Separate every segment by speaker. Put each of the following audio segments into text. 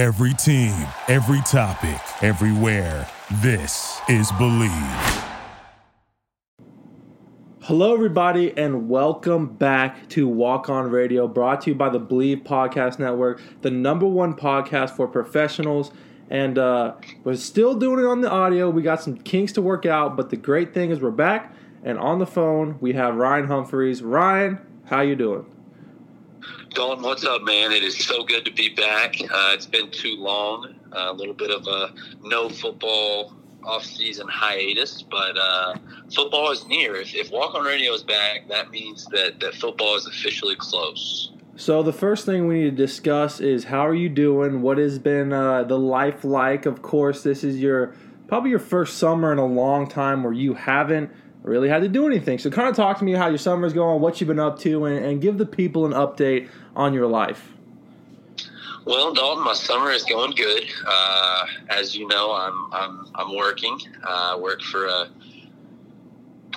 Speaker 1: Every team, every topic, everywhere. This is Believe.
Speaker 2: Hello, everybody, and welcome back to Walk On Radio, brought to you by the Believe Podcast Network, the number one podcast for professionals. And uh, we're still doing it on the audio. We got some kinks to work out, but the great thing is we're back, and on the phone we have Ryan Humphreys. Ryan, how you doing?
Speaker 3: Dalton, what's up, man? It is so good to be back. Uh, it's been too long. Uh, a little bit of a no football off-season hiatus, but uh, football is near. If, if Walk On Radio is back, that means that, that football is officially close.
Speaker 2: So the first thing we need to discuss is how are you doing? What has been uh, the life like? Of course, this is your probably your first summer in a long time where you haven't really had to do anything. So kind of talk to me how your summer's going, what you've been up to, and, and give the people an update on your life.
Speaker 3: Well, Dalton, my summer is going good. Uh, as you know, I'm I'm I'm working. Uh, I work for a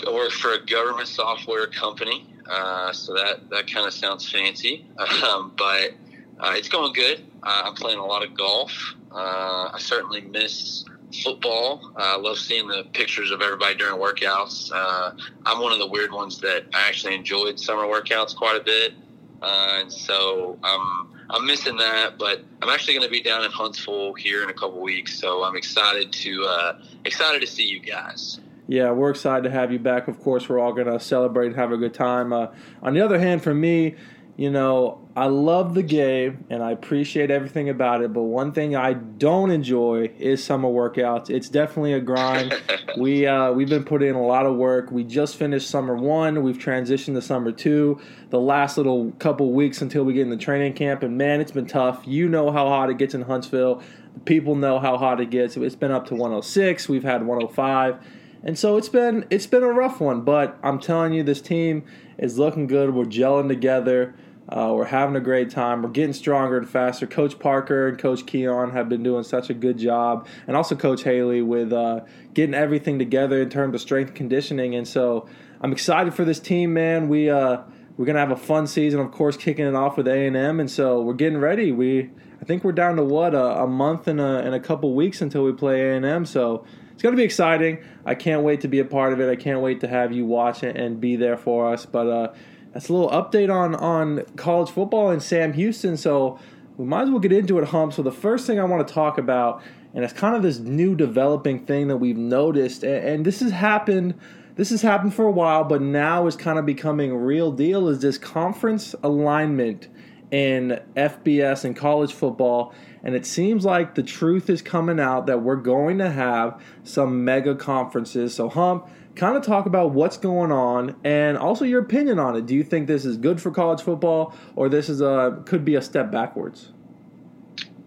Speaker 3: I work for a government software company. Uh, so that that kind of sounds fancy, um, but uh, it's going good. Uh, I'm playing a lot of golf. Uh, I certainly miss football. I love seeing the pictures of everybody during workouts. I'm one of the weird ones that I actually enjoyed summer workouts quite a bit, and so I'm I'm missing that, but I'm actually going to be down in Huntsville here in a couple weeks, so I'm excited to uh, excited to see you guys.
Speaker 2: Yeah, we're excited to have you back. Of course, we're all going to celebrate and have a good time. Uh, on the other hand, for me, you know, I love the game and I appreciate everything about it, but one thing I don't enjoy is summer workouts. It's definitely a grind. we uh, we've been putting in a lot of work. We just finished summer one. We've transitioned to summer two. The last little couple weeks until we get in the training camp, and man, it's been tough. You know how hot it gets in Huntsville. The people know how hot it gets. It's been up to 106. We've had 105. And so it's been it's been a rough one, but I'm telling you, this team is looking good. We're gelling together. Uh, we're having a great time. We're getting stronger and faster. Coach Parker and Coach Keon have been doing such a good job, and also Coach Haley with uh, getting everything together in terms of strength conditioning. And so I'm excited for this team, man. We uh, we're gonna have a fun season, of course, kicking it off with A and M, and so we're getting ready. We I think we're down to what a, a month and a, and a couple weeks until we play A and M. So it's going to be exciting. I can't wait to be a part of it. I can't wait to have you watch it and be there for us. But uh, that's a little update on on college football and Sam Houston. So we might as well get into it, Hump. So the first thing I want to talk about, and it's kind of this new developing thing that we've noticed, and, and this has happened. This has happened for a while, but now is kind of becoming a real deal. Is this conference alignment in FBS and college football? And it seems like the truth is coming out that we're going to have some mega conferences. So, Hump, kind of talk about what's going on and also your opinion on it. Do you think this is good for college football or this is a could be a step backwards?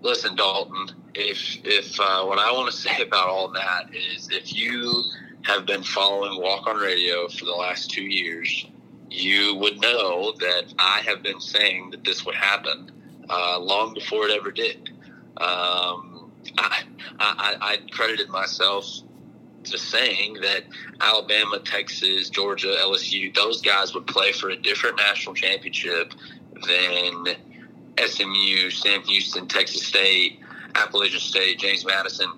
Speaker 3: Listen, Dalton. If if uh, what I want to say about all that is, if you have been following Walk On Radio for the last two years, you would know that I have been saying that this would happen uh, long before it ever did. Um, I, I, I credited myself just saying that Alabama, Texas, Georgia, LSU, those guys would play for a different national championship than SMU, Sam Houston, Texas State, Appalachian State, James Madison,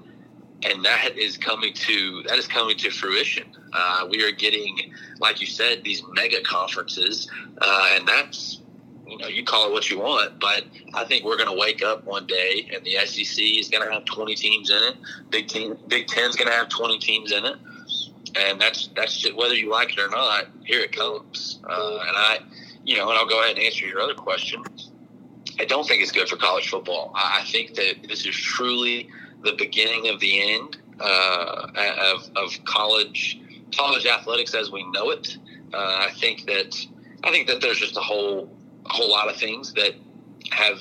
Speaker 3: and that is coming to that is coming to fruition. Uh, we are getting, like you said, these mega conferences, uh, and that's you know, you call it what you want, but I think we're going to wake up one day and the SEC is going to have 20 teams in it. Big Ten, Big Ten's going to have 20 teams in it, and that's that's just, whether you like it or not. Here it comes, uh, and I, you know, and I'll go ahead and answer your other question. I don't think it's good for college football. I think that this is truly the beginning of the end uh, of, of college college athletics as we know it. Uh, I think that I think that there's just a whole a whole lot of things that have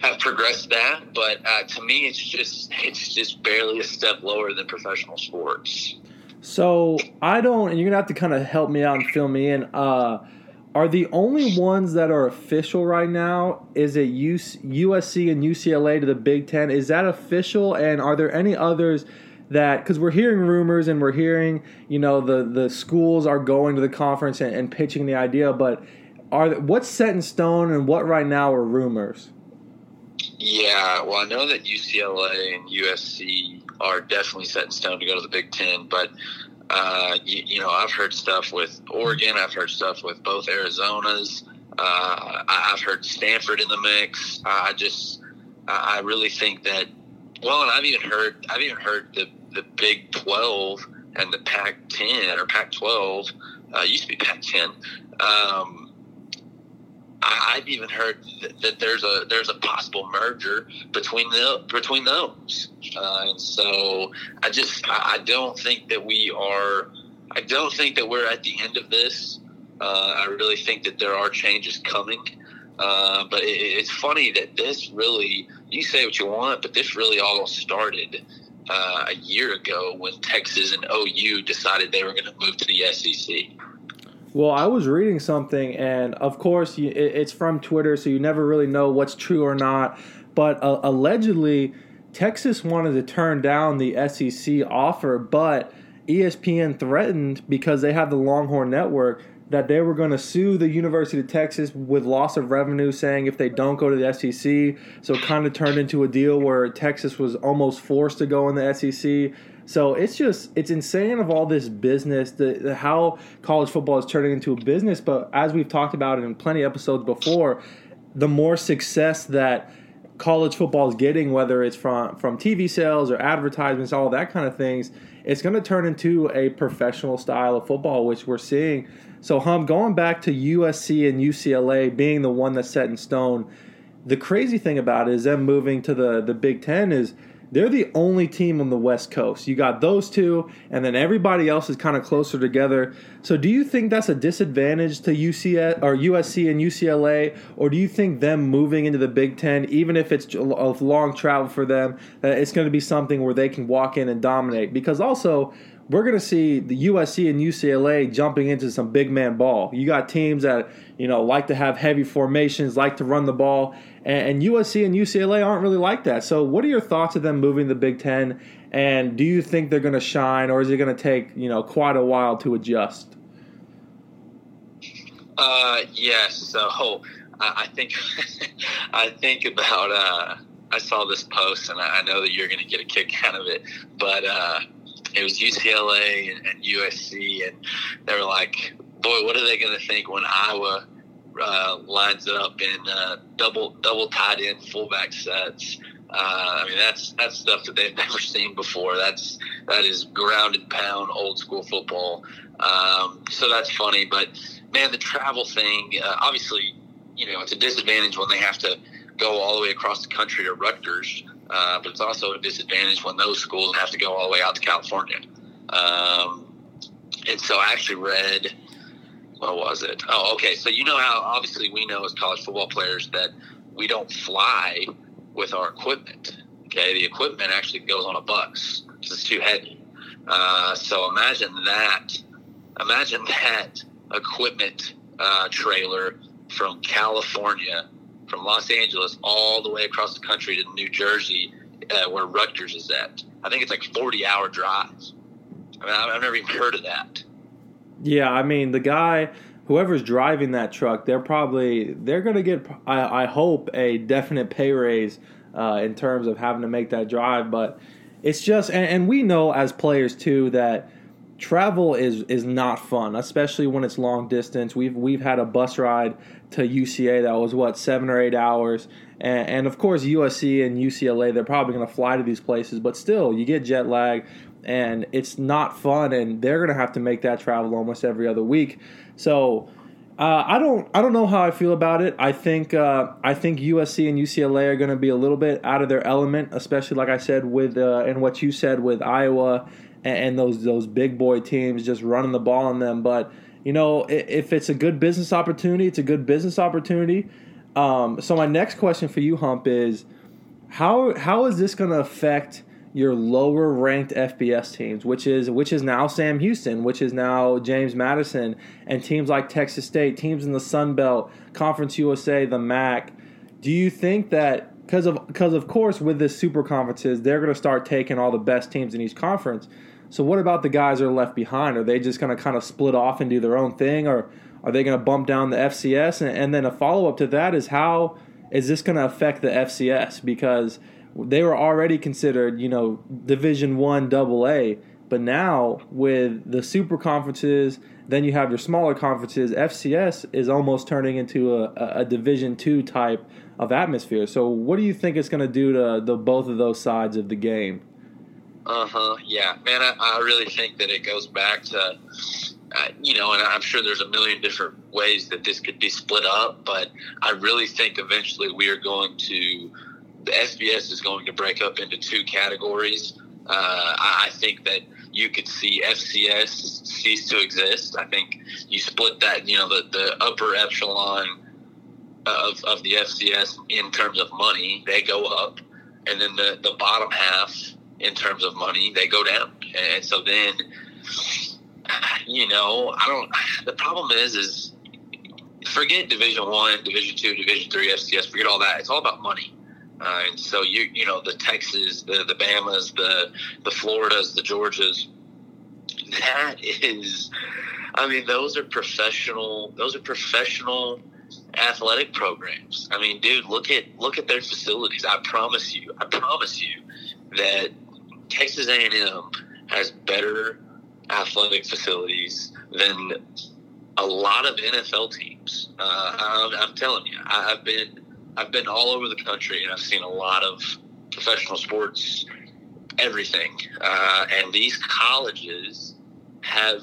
Speaker 3: have progressed that, but uh, to me, it's just it's just barely a step lower than professional sports.
Speaker 2: So I don't, and you're gonna have to kind of help me out and fill me in. Uh, are the only ones that are official right now? Is it USC and UCLA to the Big Ten? Is that official? And are there any others? that because we're hearing rumors and we're hearing you know the the schools are going to the conference and, and pitching the idea but are what's set in stone and what right now are rumors?
Speaker 3: Yeah, well, I know that UCLA and USC are definitely set in stone to go to the Big Ten, but uh, you, you, know, I've heard stuff with Oregon. I've heard stuff with both Arizonas. Uh, I've heard Stanford in the mix. I just, I really think that. Well, and I've even heard, I've even heard the the Big Twelve and the Pac ten or Pac twelve. Uh, used to be Pac ten. Um, I, have even heard that, that, there's a there's a possible merger between the between those, uh, and so I just I, I, don't think that we are. I don't think that we're at the end of this. Uh, I really think that there are changes coming. Uh, but it, it's funny that this really, you say what you want, but this really all started uh, a year ago when Texas and OU decided they were going to move to the SEC.
Speaker 2: Well, I was reading something, and of course, it's from Twitter, so you never really know what's true or not. But uh, allegedly, Texas wanted to turn down the SEC offer, but ESPN threatened because they have the Longhorn Network that they were going to sue the University of Texas with loss of revenue, saying if they don't go to the SEC. So it kind of turned into a deal where Texas was almost forced to go in the SEC. So it's just it's insane of all this business, the, the, how college football is turning into a business. But as we've talked about in plenty of episodes before, the more success that college football is getting, whether it's from from TV sales or advertisements, all that kind of things, it's going to turn into a professional style of football, which we're seeing. So, Hum, going back to USC and UCLA being the one that's set in stone, the crazy thing about it is them moving to the the Big Ten is they're the only team on the West Coast. You got those two, and then everybody else is kind of closer together. So, do you think that's a disadvantage to UCS or USC and UCLA, or do you think them moving into the Big Ten, even if it's a long travel for them, it's going to be something where they can walk in and dominate? Because also we're going to see the USC and UCLA jumping into some big man ball. You got teams that you know like to have heavy formations, like to run the ball, and, and USC and UCLA aren't really like that. So, what are your thoughts of them moving the Big Ten? And do you think they're going to shine, or is it going to take you know quite a while to adjust?
Speaker 3: Uh, yes. So I, I think I think about. Uh, I saw this post, and I know that you're going to get a kick out of it, but. Uh, it was UCLA and, and USC, and they were like, "Boy, what are they going to think when Iowa uh, lines up in uh, double double tight end fullback sets?" Uh, I mean, that's that's stuff that they've never seen before. That's that is ground and pound old school football. Um, so that's funny, but man, the travel thing, uh, obviously, you know, it's a disadvantage when they have to go all the way across the country to Rutgers. Uh, but it's also a disadvantage when those schools have to go all the way out to California. Um, and so I actually read, what was it? Oh, okay. So you know how obviously we know as college football players that we don't fly with our equipment. Okay, the equipment actually goes on a bus because it's too heavy. Uh, so imagine that. Imagine that equipment uh, trailer from California from Los Angeles all the way across the country to New Jersey, uh, where Rutgers is at. I think it's like 40 hour drives. I mean, I've never even heard of that.
Speaker 2: Yeah, I mean, the guy, whoever's driving that truck, they're probably they're going to get, I, I, hope, a definite pay raise uh, in terms of having to make that drive. But it's just, and, and we know as players too that travel is is not fun, especially when it's long distance. We've we've had a bus ride to UCA that was what seven or eight hours, and, and of course USC and UCLA they're probably going to fly to these places, but still you get jet lag, and it's not fun, and they're going to have to make that travel almost every other week. So. Uh, I don't. I don't know how I feel about it. I think. Uh, I think USC and UCLA are going to be a little bit out of their element, especially like I said with uh, and what you said with Iowa and, and those those big boy teams just running the ball on them. But you know, if it's a good business opportunity, it's a good business opportunity. Um, so my next question for you, Hump, is how how is this going to affect your lower ranked FBS teams, which is which is now Sam Houston, which is now James Madison, and teams like Texas State, teams in the Sun Belt, Conference USA, the MAC. Do you think that because of because of course with the super conferences, they're going to start taking all the best teams in each conference? So what about the guys that are left behind? Are they just going to kind of split off and do their own thing, or are they going to bump down the FCS? And, and then a follow up to that is how is this going to affect the FCS because they were already considered, you know, Division One, Double A, but now with the super conferences, then you have your smaller conferences. FCS is almost turning into a, a Division Two type of atmosphere. So, what do you think it's going to do to the both of those sides of the game?
Speaker 3: Uh huh. Yeah, man. I, I really think that it goes back to uh, you know, and I'm sure there's a million different ways that this could be split up, but I really think eventually we are going to, the FBS is going to break up into two categories. Uh, I, I think that you could see FCS cease to exist. I think you split that, you know, the, the upper echelon of, of the FCS in terms of money, they go up. And then the, the bottom half in terms of money, they go down. And so then you know, I don't. The problem is, is forget Division One, Division Two, Division Three, FCS. Forget all that. It's all about money. Uh, and so you you know the Texas, the the Bamas, the the Floridas, the Georgias. That is, I mean, those are professional. Those are professional athletic programs. I mean, dude, look at look at their facilities. I promise you, I promise you that Texas A and M has better athletic facilities than a lot of NFL teams. Uh, I'm, I'm, telling you, I, have been I've been all over the country and I've seen a lot of professional sports, everything, uh, and these colleges have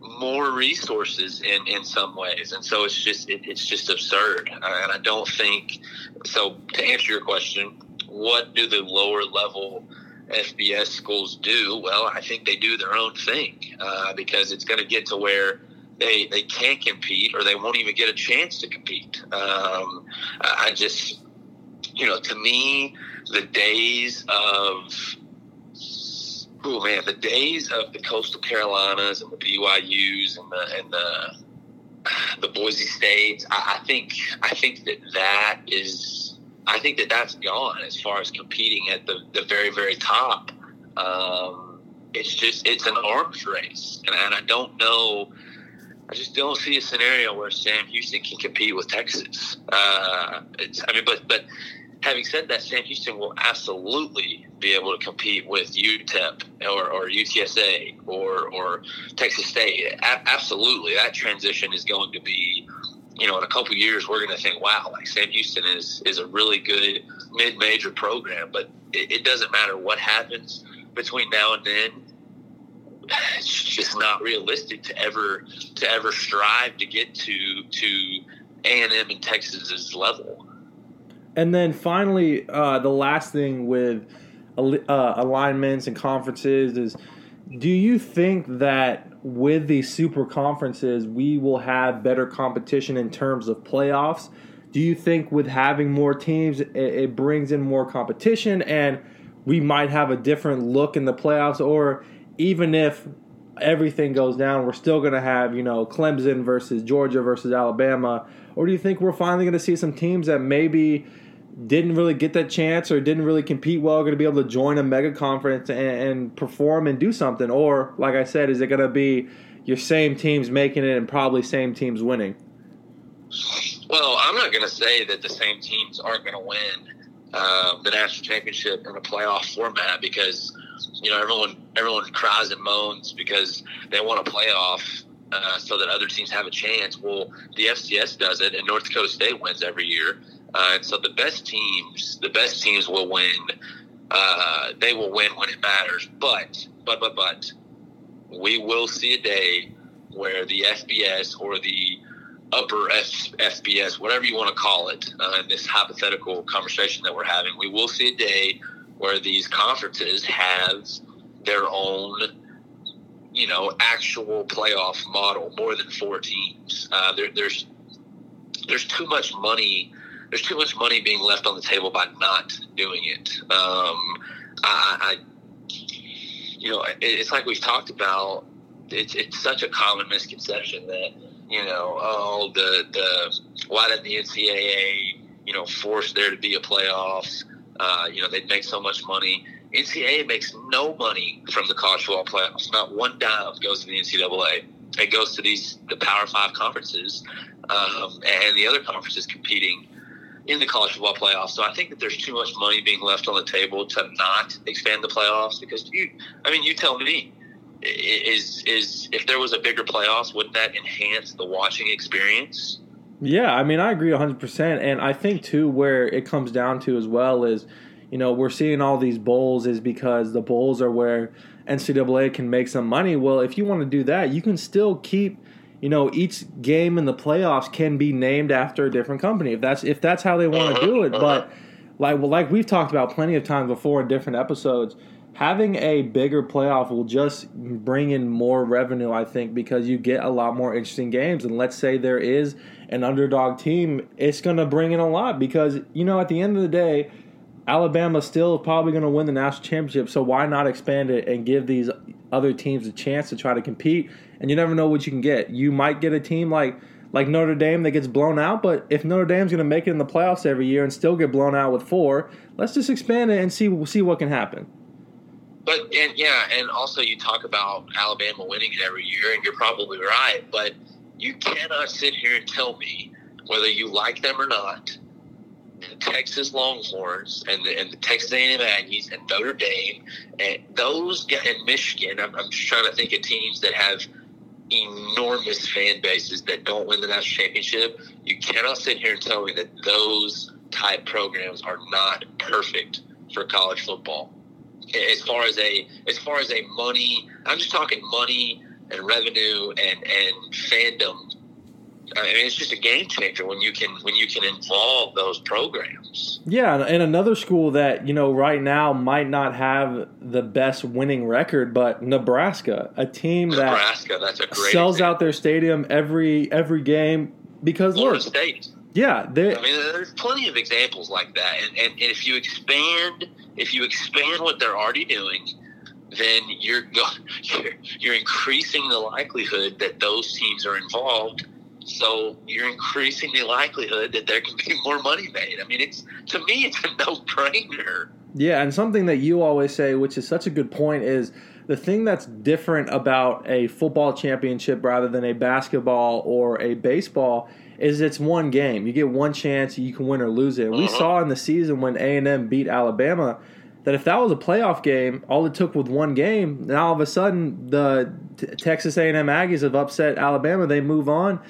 Speaker 3: more resources in, in some ways, and so it's just it, it's just absurd, uh, and I don't think so. To answer your question, what do the lower level FBS schools do, well, I think they do their own thing uh, because it's going to get to where they they can't compete or they won't even get a chance to compete. Um, I just, you know, to me, the days of oh man, the days of the Coastal Carolinas and the BYU's and the and the the Boise States, I, I think I think that that is I think that that's gone as far as competing at the, the very, very top. Um, it's just, it's an arms race. And, and I don't know, I just don't see a scenario where Sam Houston can compete with Texas. Uh, I mean, but, but having said that, Sam Houston will absolutely be able to compete with UTEP or, or UTSA or, or Texas State. A- absolutely. That transition is going to be you know, in a couple years, we're going to think, wow, like Sam Houston is is a really good mid major program. But it, it, doesn't matter what happens between now and then. It's just not realistic to ever to ever strive to get to to A and M in Texas's level.
Speaker 2: And then finally, uh, the last thing with uh, alignments and conferences is, do you think that with these super conferences, we will have better competition in terms of playoffs. Do you think with having more teams, it, it brings in more competition and we might have a different look in the playoffs? Or even if everything goes down, we're still going to have, you know, Clemson versus Georgia versus Alabama? Or do you think we're finally going to see some teams that maybe didn't really get that chance or didn't really compete well going to be able to join a mega conference and, and perform and do something? Or, like I said, is it going to be your same teams making it and probably same teams winning?
Speaker 3: Well, I'm not going to say that the same teams aren't going to win uh, the national championship in a playoff format because you know everyone everyone cries and moans because they want a playoff uh, so that other teams have a chance. Well, the FCS does it, and North Dakota State wins every year. Uh, and so the best teams, the best teams will win. Uh, they will win when it matters. But, but, but, but, we will see a day where the FBS or the upper F- FBS, whatever you want to call it, uh, in this hypothetical conversation that we're having, we will see a day where these conferences have their own, you know, actual playoff model, more than four teams. Uh, there, there's there's too much money there's too much money being left on the table by not doing it. Um, I, I, you know, it, it's like we've talked about. It's it's such a common misconception that you know, oh, the the why did the NCAA you know force there to be a playoffs? Uh, you know, they'd make so much money. NCAA makes no money from the college football playoffs. Not one dime goes to the NCAA. It goes to these the Power Five conferences, um, and the other conferences competing in the college football playoffs. So I think that there's too much money being left on the table to not expand the playoffs because you, I mean, you tell me, is is if there was a bigger playoffs, wouldn't that enhance the watching experience?
Speaker 2: Yeah, I mean, I agree 100%. And I think, too, where it comes down to as well is, you know, we're seeing all these bowls is because the bowls are where NCAA can make some money. Well, if you want to do that, you can still keep you know each game in the playoffs can be named after a different company if that's if that's how they want to do it but like well, like we've talked about plenty of times before in different episodes having a bigger playoff will just bring in more revenue i think because you get a lot more interesting games and let's say there is an underdog team it's going to bring in a lot because you know at the end of the day Alabama still probably going to win the national championship, so why not expand it and give these other teams a chance to try to compete? And you never know what you can get. You might get a team like like Notre Dame that gets blown out, but if Notre Dame's going to make it in the playoffs every year and still get blown out with four, let's just expand it and see see what can happen.
Speaker 3: But and yeah, and also you talk about Alabama winning it every year, and you're probably right. But you cannot sit here and tell me whether you like them or not the Texas Longhorns and the, and the Texas A&M Aggies and Notre Dame and those and Michigan. I'm, I'm just trying to think of teams that have enormous fan bases that don't win the national championship. You cannot sit here and tell me that those type programs are not perfect for college football. As far as a as far as a money, I'm just talking money and revenue and and fandom I mean, it's just a game changer when you can when you can involve those programs.
Speaker 2: Yeah, and another school that you know right now might not have the best winning record, but Nebraska, a team
Speaker 3: that Nebraska, that's a great
Speaker 2: sells
Speaker 3: example.
Speaker 2: out their stadium every every game because
Speaker 3: Florida
Speaker 2: look,
Speaker 3: State.
Speaker 2: Yeah,
Speaker 3: I mean, there's plenty of examples like that, and, and, and if you expand if you expand what they're already doing, then you're, you're you're increasing the likelihood that those teams are involved so you're increasing the likelihood that there can be more money made. I mean, it's to me, it's a no brainer.
Speaker 2: Yeah, and something that you always say, which is such a good point, is the thing that's different about a football championship rather than a basketball or a baseball is it's one game. You get one chance, you can win or lose it. We uh-huh. saw in the season when A and M beat Alabama that if that was a playoff game, all it took with one game, now all of a sudden the t- Texas A&M Aggies have upset Alabama. They move on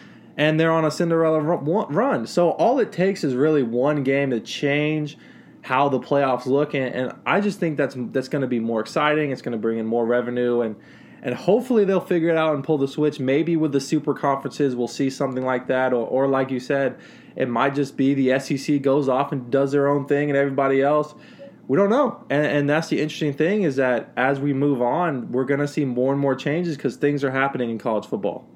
Speaker 2: and they're on a Cinderella run. So all it takes is really one game to change how the playoffs look, and, and I just think that's that's going to be more exciting. It's going to bring in more revenue, and and hopefully they'll figure it out and pull the switch. Maybe with the super conferences, we'll see something like that, or, or like you said, it might just be the SEC goes off and does their own thing, and everybody else. We don't know, and, and that's the interesting thing is that as we move on, we're going to see more and more changes because things are happening in college football.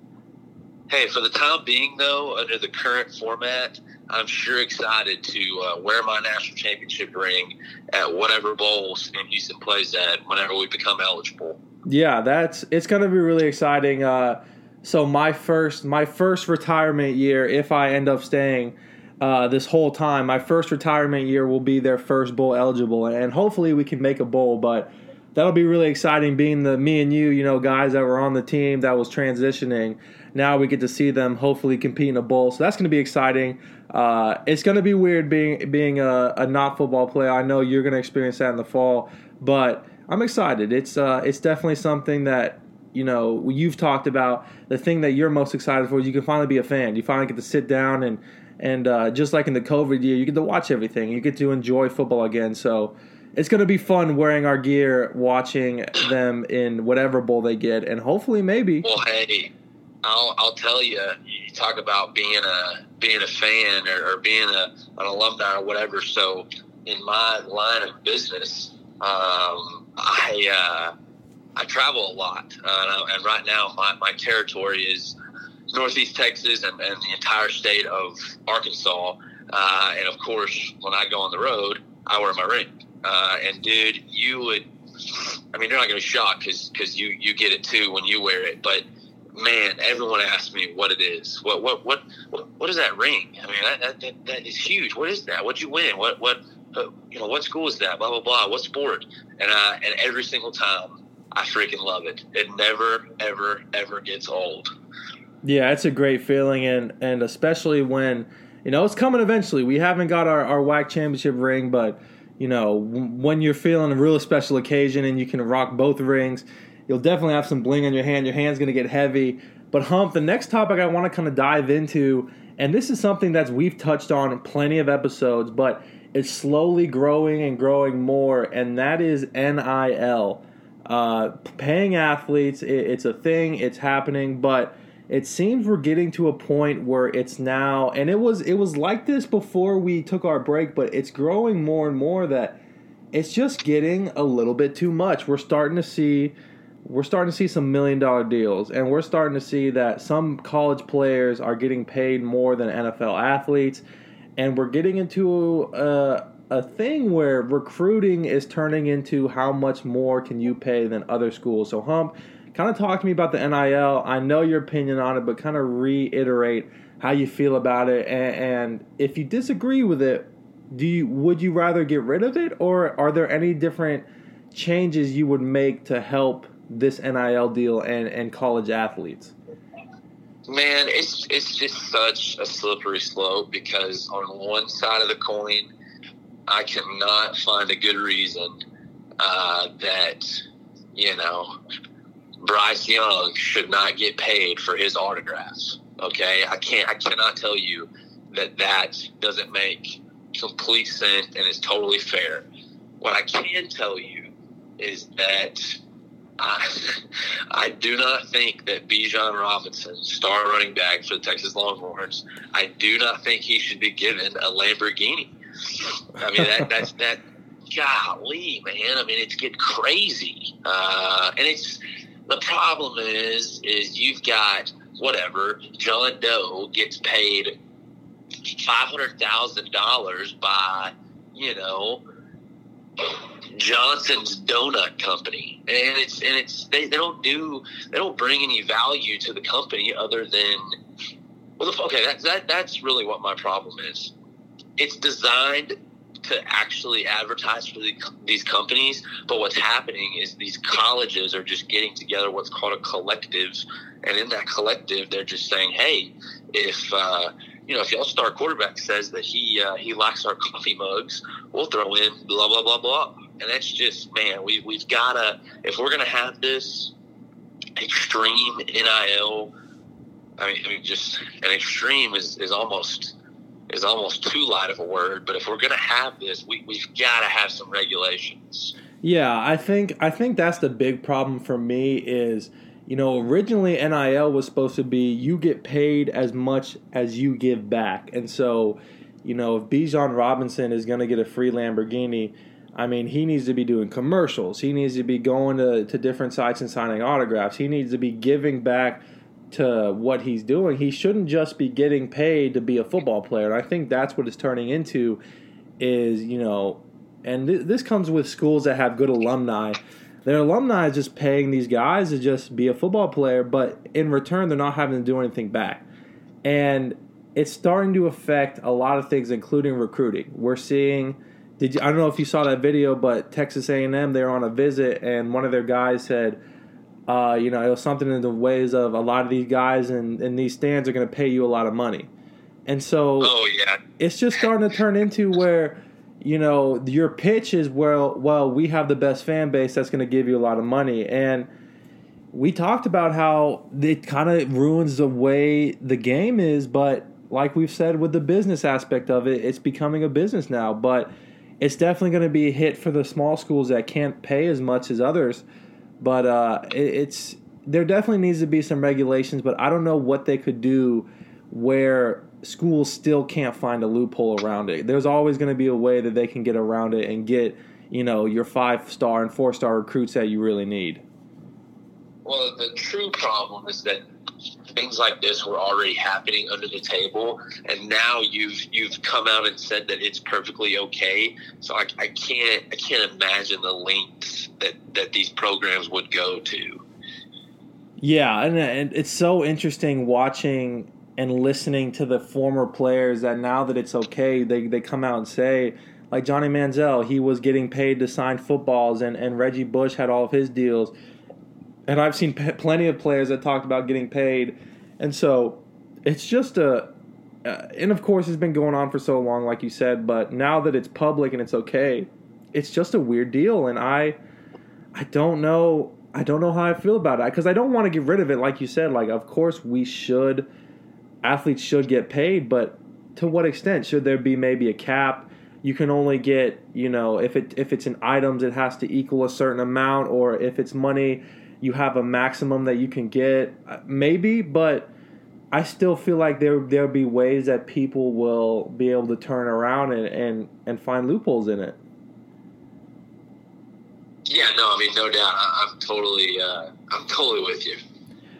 Speaker 3: Hey, for the time being, though, under the current format, I'm sure excited to uh, wear my national championship ring at whatever bowl Sam Houston plays at whenever we become eligible.
Speaker 2: Yeah, that's it's going to be really exciting. Uh, so my first my first retirement year, if I end up staying uh, this whole time, my first retirement year will be their first bowl eligible, and hopefully we can make a bowl. But that'll be really exciting, being the me and you, you know, guys that were on the team that was transitioning now we get to see them hopefully compete in a bowl. So that's going to be exciting. Uh, it's going to be weird being being a, a not football player. I know you're going to experience that in the fall, but I'm excited. It's uh, it's definitely something that you know you've talked about. The thing that you're most excited for is you can finally be a fan. You finally get to sit down and and uh, just like in the COVID year, you get to watch everything. You get to enjoy football again. So it's going to be fun wearing our gear, watching them in whatever bowl they get, and hopefully maybe.
Speaker 3: Well, hey, I'll, I'll tell you, you talk about being a being a fan or, or being a, an alumni or whatever. So in my line of business, um, I uh, I travel a lot, uh, and right now my, my territory is Northeast Texas and, and the entire state of Arkansas. Uh, and of course, when I go on the road, I wear my ring. Uh, and dude, you would, I mean, you're not going to shock because because you you get it too when you wear it, but man, everyone asks me what it is. What what what what, is that ring? I mean, that, that, that is huge. What is that? What'd you win? What what uh, you know? What school is that? Blah blah blah. What sport? And uh, and every single time, I freaking love it. It never ever ever gets old.
Speaker 2: Yeah, it's a great feeling, and and especially when you know, it's coming eventually. We haven't got our, our WAC championship ring, but, you know, when you're feeling a real special occasion and you can rock both rings, you'll definitely have some bling on your hand. Your hand's going to get heavy. But, Hump, the next topic I want to kind of dive into, and this is something that we've touched on in plenty of episodes, but it's slowly growing and growing more, and that is NIL. Uh, paying athletes, it, it's a thing, it's happening, but it seems we're getting to a point where it's now and it was it was like this before we took our break but it's growing more and more that it's just getting a little bit too much. We're starting to see we're starting to see some million dollar deals and we're starting to see that some college players are getting paid more than NFL athletes and we're getting into a, a thing where recruiting is turning into how much more can you pay than other schools. So hump kind of talk to me about the NIL. I know your opinion on it, but kind of reiterate how you feel about it. And, and, if you disagree with it, do you would you rather get rid of it, or are there any different changes you would make to help this NIL deal and, and college athletes?
Speaker 3: Man, it's it's just such a slippery slope because on one side of the coin, I cannot find a good reason uh, that you know Bryce Young should not get paid for his autographs. Okay, I can't. I cannot tell you that that doesn't make complete sense and is totally fair. What I can tell you is that I, I do not think that Bijan Robinson, star running back for the Texas Longhorns, I do not think he should be given a Lamborghini. I mean that that's that. Golly, man! I mean, it's getting crazy, uh, and it's the problem is, is you've got whatever John Doe gets paid five hundred thousand dollars by you know Johnson's Donut Company, and it's and it's they, they don't do they don't bring any value to the company other than well okay that that that's really what my problem is. It's designed to actually advertise for the, these companies. But what's happening is these colleges are just getting together what's called a collective, and in that collective, they're just saying, "Hey, if uh, you know, if y'all star quarterback says that he uh, he likes our coffee mugs, we'll throw in blah blah blah blah." And that's just man, we we've gotta if we're gonna have this extreme NIL. I mean, I mean, just an extreme is, is almost is almost too light of a word. But if we're going to have this, we, we've got to have some regulations.
Speaker 2: Yeah, I think I think that's the big problem for me is you know originally NIL was supposed to be you get paid as much as you give back, and so you know if Bijan Robinson is going to get a free Lamborghini. I mean, he needs to be doing commercials. He needs to be going to, to different sites and signing autographs. He needs to be giving back to what he's doing. He shouldn't just be getting paid to be a football player. And I think that's what it's turning into is, you know, and th- this comes with schools that have good alumni. Their alumni is just paying these guys to just be a football player, but in return, they're not having to do anything back. And it's starting to affect a lot of things, including recruiting. We're seeing. Did you, I don't know if you saw that video, but Texas A&M they're on a visit, and one of their guys said, uh, you know, it was something in the ways of a lot of these guys in, in these stands are going to pay you a lot of money. And so
Speaker 3: oh, yeah.
Speaker 2: it's just starting to turn into where, you know, your pitch is, well, well, we have the best fan base that's going to give you a lot of money. And we talked about how it kind of ruins the way the game is, but like we've said with the business aspect of it, it's becoming a business now. But it's definitely going to be a hit for the small schools that can't pay as much as others but uh, it, it's there definitely needs to be some regulations, but I don't know what they could do where schools still can't find a loophole around it. There's always going to be a way that they can get around it and get, you know, your five star and four star recruits that you really need.
Speaker 3: Well, the true problem is that things like this were already happening under the table, and now you've you've come out and said that it's perfectly okay. So I, I can't I can't imagine the lengths that that these programs would go to.
Speaker 2: Yeah, and, and it's so interesting watching and listening to the former players that now that it's okay, they they come out and say. Like Johnny Manziel, he was getting paid to sign footballs, and, and Reggie Bush had all of his deals and I've seen p- plenty of players that talked about getting paid, and so it's just a uh, and of course, it's been going on for so long, like you said. But now that it's public and it's okay, it's just a weird deal, and I, I don't know, I don't know how I feel about it because I don't want to get rid of it, like you said. Like, of course, we should, athletes should get paid, but to what extent should there be maybe a cap? You can only get, you know, if it if it's in items, it has to equal a certain amount, or if it's money, you have a maximum that you can get. Uh, maybe, but I still feel like there there'll be ways that people will be able to turn around and and, and find loopholes in it.
Speaker 3: Yeah, no, I mean, no doubt. I, am totally, uh, I'm totally with you.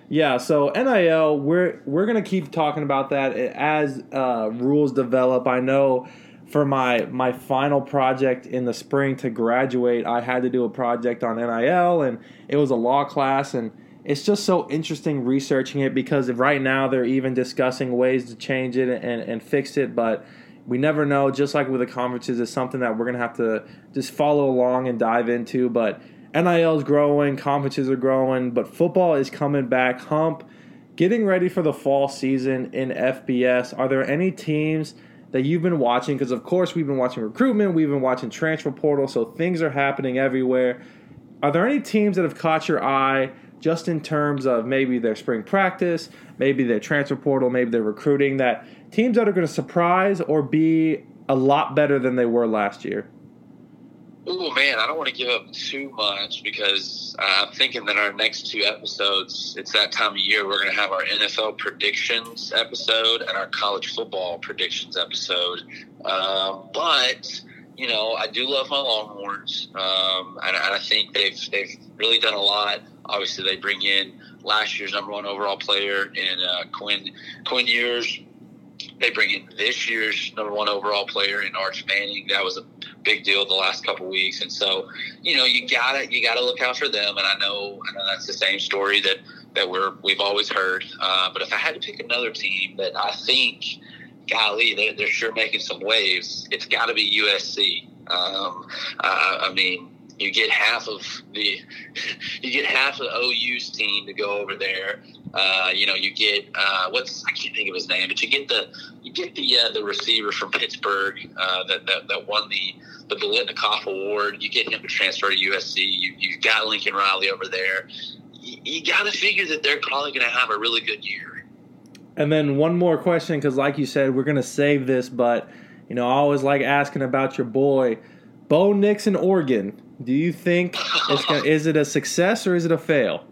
Speaker 2: Yeah, so NIL, we're we're gonna keep talking about that as uh, rules develop. I know for my my final project in the spring to graduate, I had to do a project on NIL, and it was a law class, and it's just so interesting researching it because right now they're even discussing ways to change it and, and fix it, but we never know. Just like with the conferences, it's something that we're gonna have to just follow along and dive into. But NIL is growing, conferences are growing, but football is coming back. Hump, getting ready for the fall season in FBS. Are there any teams that you've been watching? Because of course we've been watching recruitment, we've been watching transfer portal, so things are happening everywhere. Are there any teams that have caught your eye? just in terms of maybe their spring practice, maybe their transfer portal, maybe their recruiting, that teams that are going to surprise or be a lot better than they were last year?
Speaker 3: Oh man, I don't want to give up too much because I'm thinking that our next two episodes, it's that time of year, we're going to have our NFL predictions episode and our college football predictions episode. Um, but you know, I do love my Longhorns, um, and, and, I think they've they've really done a lot. Obviously, they bring in last year's number one overall player in uh, Quinn Quinn Ewers. They bring in this year's number one overall player in Arch Manning. That was a big deal the last couple weeks, and so you know you gotta you gotta look out for them. And I know I know that's the same story that that we're we've always heard. Uh, but if I had to pick another team that I think golly, they're, they're sure making some waves. It's got to be USC. Um, uh, I mean, you get half of the you get half of OU's team to go over there. Uh, you know, you get uh, what's I can't think of his name, but you get the you get the uh, the receiver from Pittsburgh uh, that, that that won the the Biletnikoff Award. You get him to transfer to USC. You you got Lincoln Riley over there. You, you got to figure that they're probably going to have a really good year.
Speaker 2: And then one more question, because like you said, we're gonna save this, but you know, I always like asking about your boy, Bo Nix in Oregon. Do you think it's gonna, is it a success or is it a fail?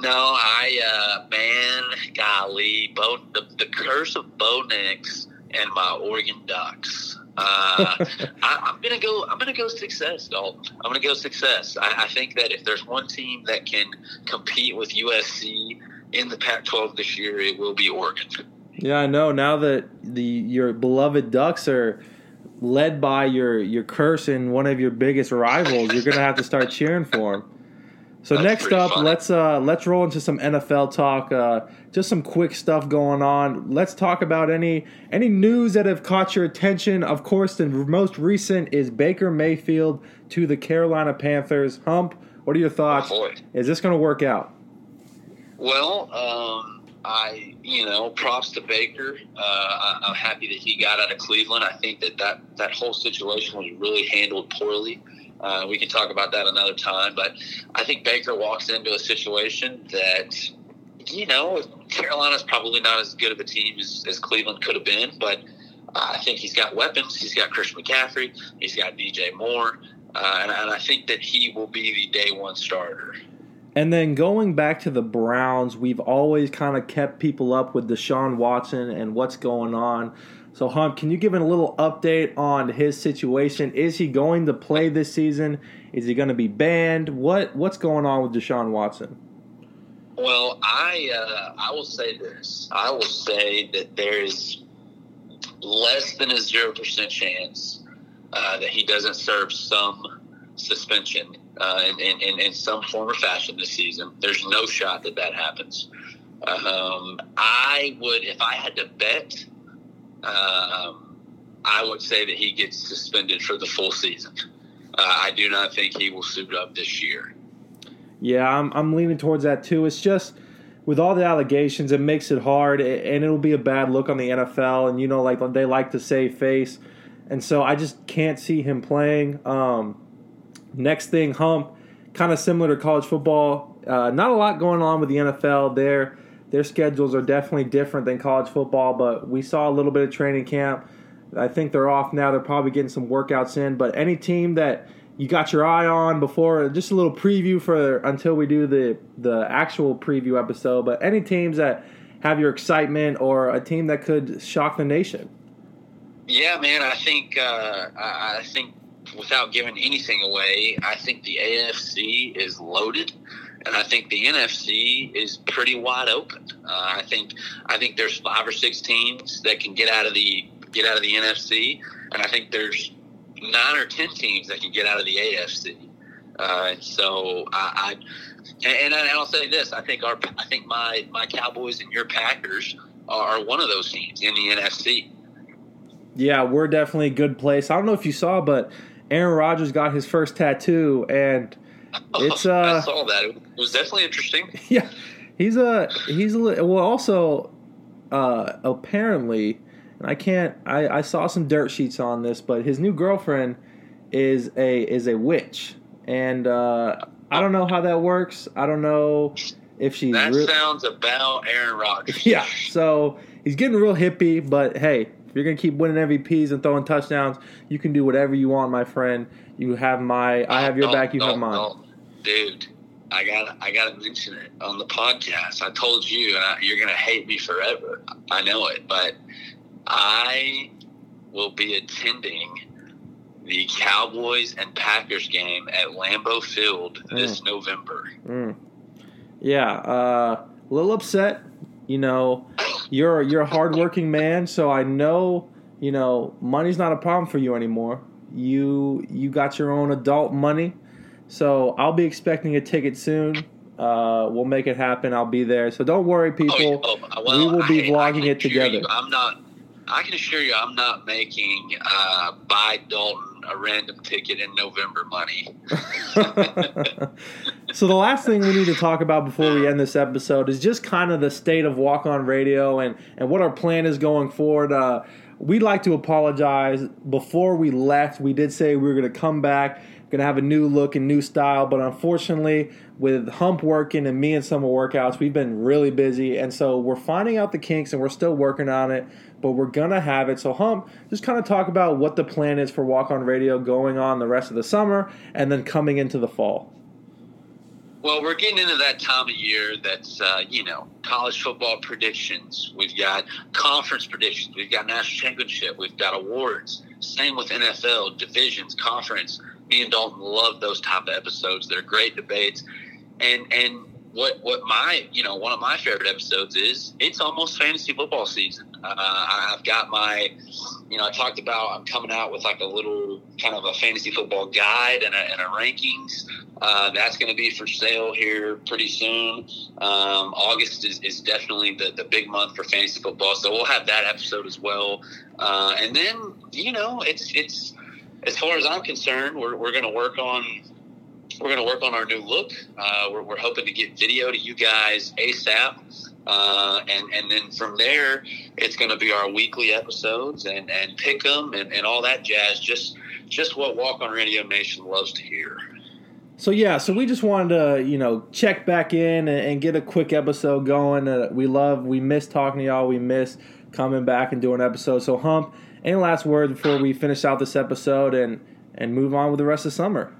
Speaker 3: No, I uh, man, golly, Bo, the, the curse of Bo Nix and my Oregon Ducks. Uh, I, am gonna go. I'm gonna go success, Dalton. I'm gonna go success. I, I think that if there's one team that can compete with USC in the Pac-12 this year, it will be Oregon.
Speaker 2: Yeah, I know. Now that the your beloved Ducks are led by your your curse and one of your biggest rivals, you're gonna have to start cheering for them. So That's next up, funny. let's uh, let's roll into some NFL talk. Uh, just some quick stuff going on. Let's talk about any any news that have caught your attention. Of course, the most recent is Baker Mayfield to the Carolina Panthers. Hump, what are your thoughts? Oh is this going to work out?
Speaker 3: Well, um, I you know props to Baker. Uh, I, am happy that he got out of Cleveland. I think that that, that whole situation was really handled poorly. Uh, we can talk about that another time, but I think Baker walks into a situation that you know Carolina's probably not as good of a team as, as Cleveland could have been, but I think he's got weapons. He's got Chris McCaffrey. He's got DJ Moore. Uh, and, and, I think that he will be the day one starter.
Speaker 2: And then going back to the Browns, we've always kind of kept people up with Deshaun Watson and what's going on. So, Hump, can you give a little update on his situation? Is he going to play this season? Is he going to be banned? What What's going on with Deshaun Watson?
Speaker 3: Well, I uh, I will say this. I will say that there is less than a zero percent chance uh, that he doesn't serve some suspension uh, in, in, in, some form or fashion this season. There's no shot that that happens. Um, I would, if I had to bet, um, I would say that he gets suspended for the full season. Uh, I do not think he will suit up this year.
Speaker 2: Yeah, I'm, I'm leaning towards that too. It's just with all the allegations, it makes it hard, and it'll be a bad look on the NFL. And you know, like they like to save face, and so I just can't see him playing. Um, next thing, Hump, kind of similar to college football. Uh, not a lot going on with the NFL. Their their schedules are definitely different than college football, but we saw a little bit of training camp. I think they're off now. They're probably getting some workouts in. But any team that you got your eye on before just a little preview for until we do the the actual preview episode but any teams that have your excitement or a team that could shock the nation
Speaker 3: yeah man i think uh, i think without giving anything away i think the afc is loaded and I think the NFC is pretty wide open. Uh, I think I think there's five or six teams that can get out of the get out of the NFC, and I think there's nine or ten teams that can get out of the AFC. Uh, and so I, I and, and I'll say this: I think our I think my my Cowboys and your Packers are one of those teams in the NFC.
Speaker 2: Yeah, we're definitely a good place. I don't know if you saw, but Aaron Rodgers got his first tattoo, and it's uh,
Speaker 3: I saw that. It was definitely interesting.
Speaker 2: Yeah, he's a he's a well also uh, apparently and I can't. I, I saw some dirt sheets on this, but his new girlfriend is a is a witch, and uh, I don't know how that works. I don't know if she's.
Speaker 3: That re- sounds about Aaron Rodgers.
Speaker 2: Yeah, so he's getting real hippie, but hey, if you're gonna keep winning MVPs and throwing touchdowns, you can do whatever you want, my friend. You have my. I have your back. You have mine.
Speaker 3: Dude, I got I got to mention it on the podcast. I told you, and I, you're gonna hate me forever. I know it, but I will be attending the Cowboys and Packers game at Lambeau Field this mm. November.
Speaker 2: Mm. Yeah, uh, a little upset. You know, you're you're a hardworking man, so I know you know money's not a problem for you anymore. You you got your own adult money, so I'll be expecting a ticket soon. Uh, we'll make it happen. I'll be there. So don't worry, people. Oh, oh, well, we will be I, vlogging I it together. You,
Speaker 3: I'm not I can assure you, I'm not making uh, buy Dalton a random ticket in November money.
Speaker 2: so the last thing we need to talk about before we end this episode is just kind of the state of Walk On Radio and and what our plan is going forward. Uh, we'd like to apologize. Before we left, we did say we were going to come back going to have a new look and new style. But unfortunately, with Hump working and me and summer workouts, we've been really busy. And so we're finding out the kinks and we're still working on it, but we're going to have it. So, Hump, just kind of talk about what the plan is for Walk On Radio going on the rest of the summer and then coming into the fall.
Speaker 3: Well, we're getting into that time of year that's, uh, you know, college football predictions. We've got conference predictions. We've got national championship. We've got awards. Same with NFL, divisions, conference me and Dalton love those type of episodes. They're great debates, and and what what my you know one of my favorite episodes is it's almost fantasy football season. Uh, I've got my you know I talked about I'm coming out with like a little kind of a fantasy football guide and a, and a rankings. Uh, that's going to be for sale here pretty soon. Um, August is, is definitely the, the big month for fantasy football, so we'll have that episode as well. Uh, and then you know it's it's as far as I'm concerned, we're, we're going to work on we're going to work on our new look. Uh, we're, we're, hoping to get video to you guys ASAP. Uh, and, and then from there, it's going to be our weekly episodes and, and pick them and, and all that jazz. Just, just what Walk on Radio Nation loves to hear.
Speaker 2: So yeah, so we just wanted to, you know, check back in and, and get a quick episode going. Uh, we love, we miss talking to y'all. We miss coming back and doing episodes. So Hump, any last words before we finish out this episode and and move on with the rest of summer?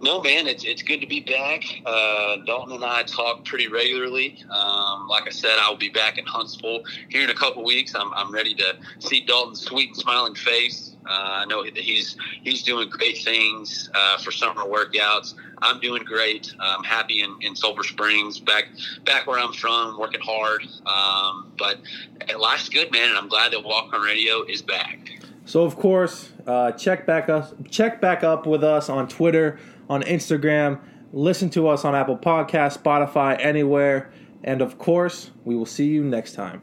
Speaker 3: No, man, it's it's good to be back. Uh, Dalton and I talk pretty regularly. Um, like I said, I'll be back in Huntsville here in a couple weeks. I'm, I'm ready to see Dalton's sweet and smiling face. Uh, I know he's he's doing great things uh, for summer workouts. I'm doing great. I'm happy in, in Sulphur Springs, back back where I'm from, working hard. Um, but life's good, man, and I'm glad that Walk on Radio is back.
Speaker 2: So of course, uh, check back us check back up with us on Twitter on Instagram. Listen to us on Apple Podcast, Spotify, anywhere. And of course, we will see you next time.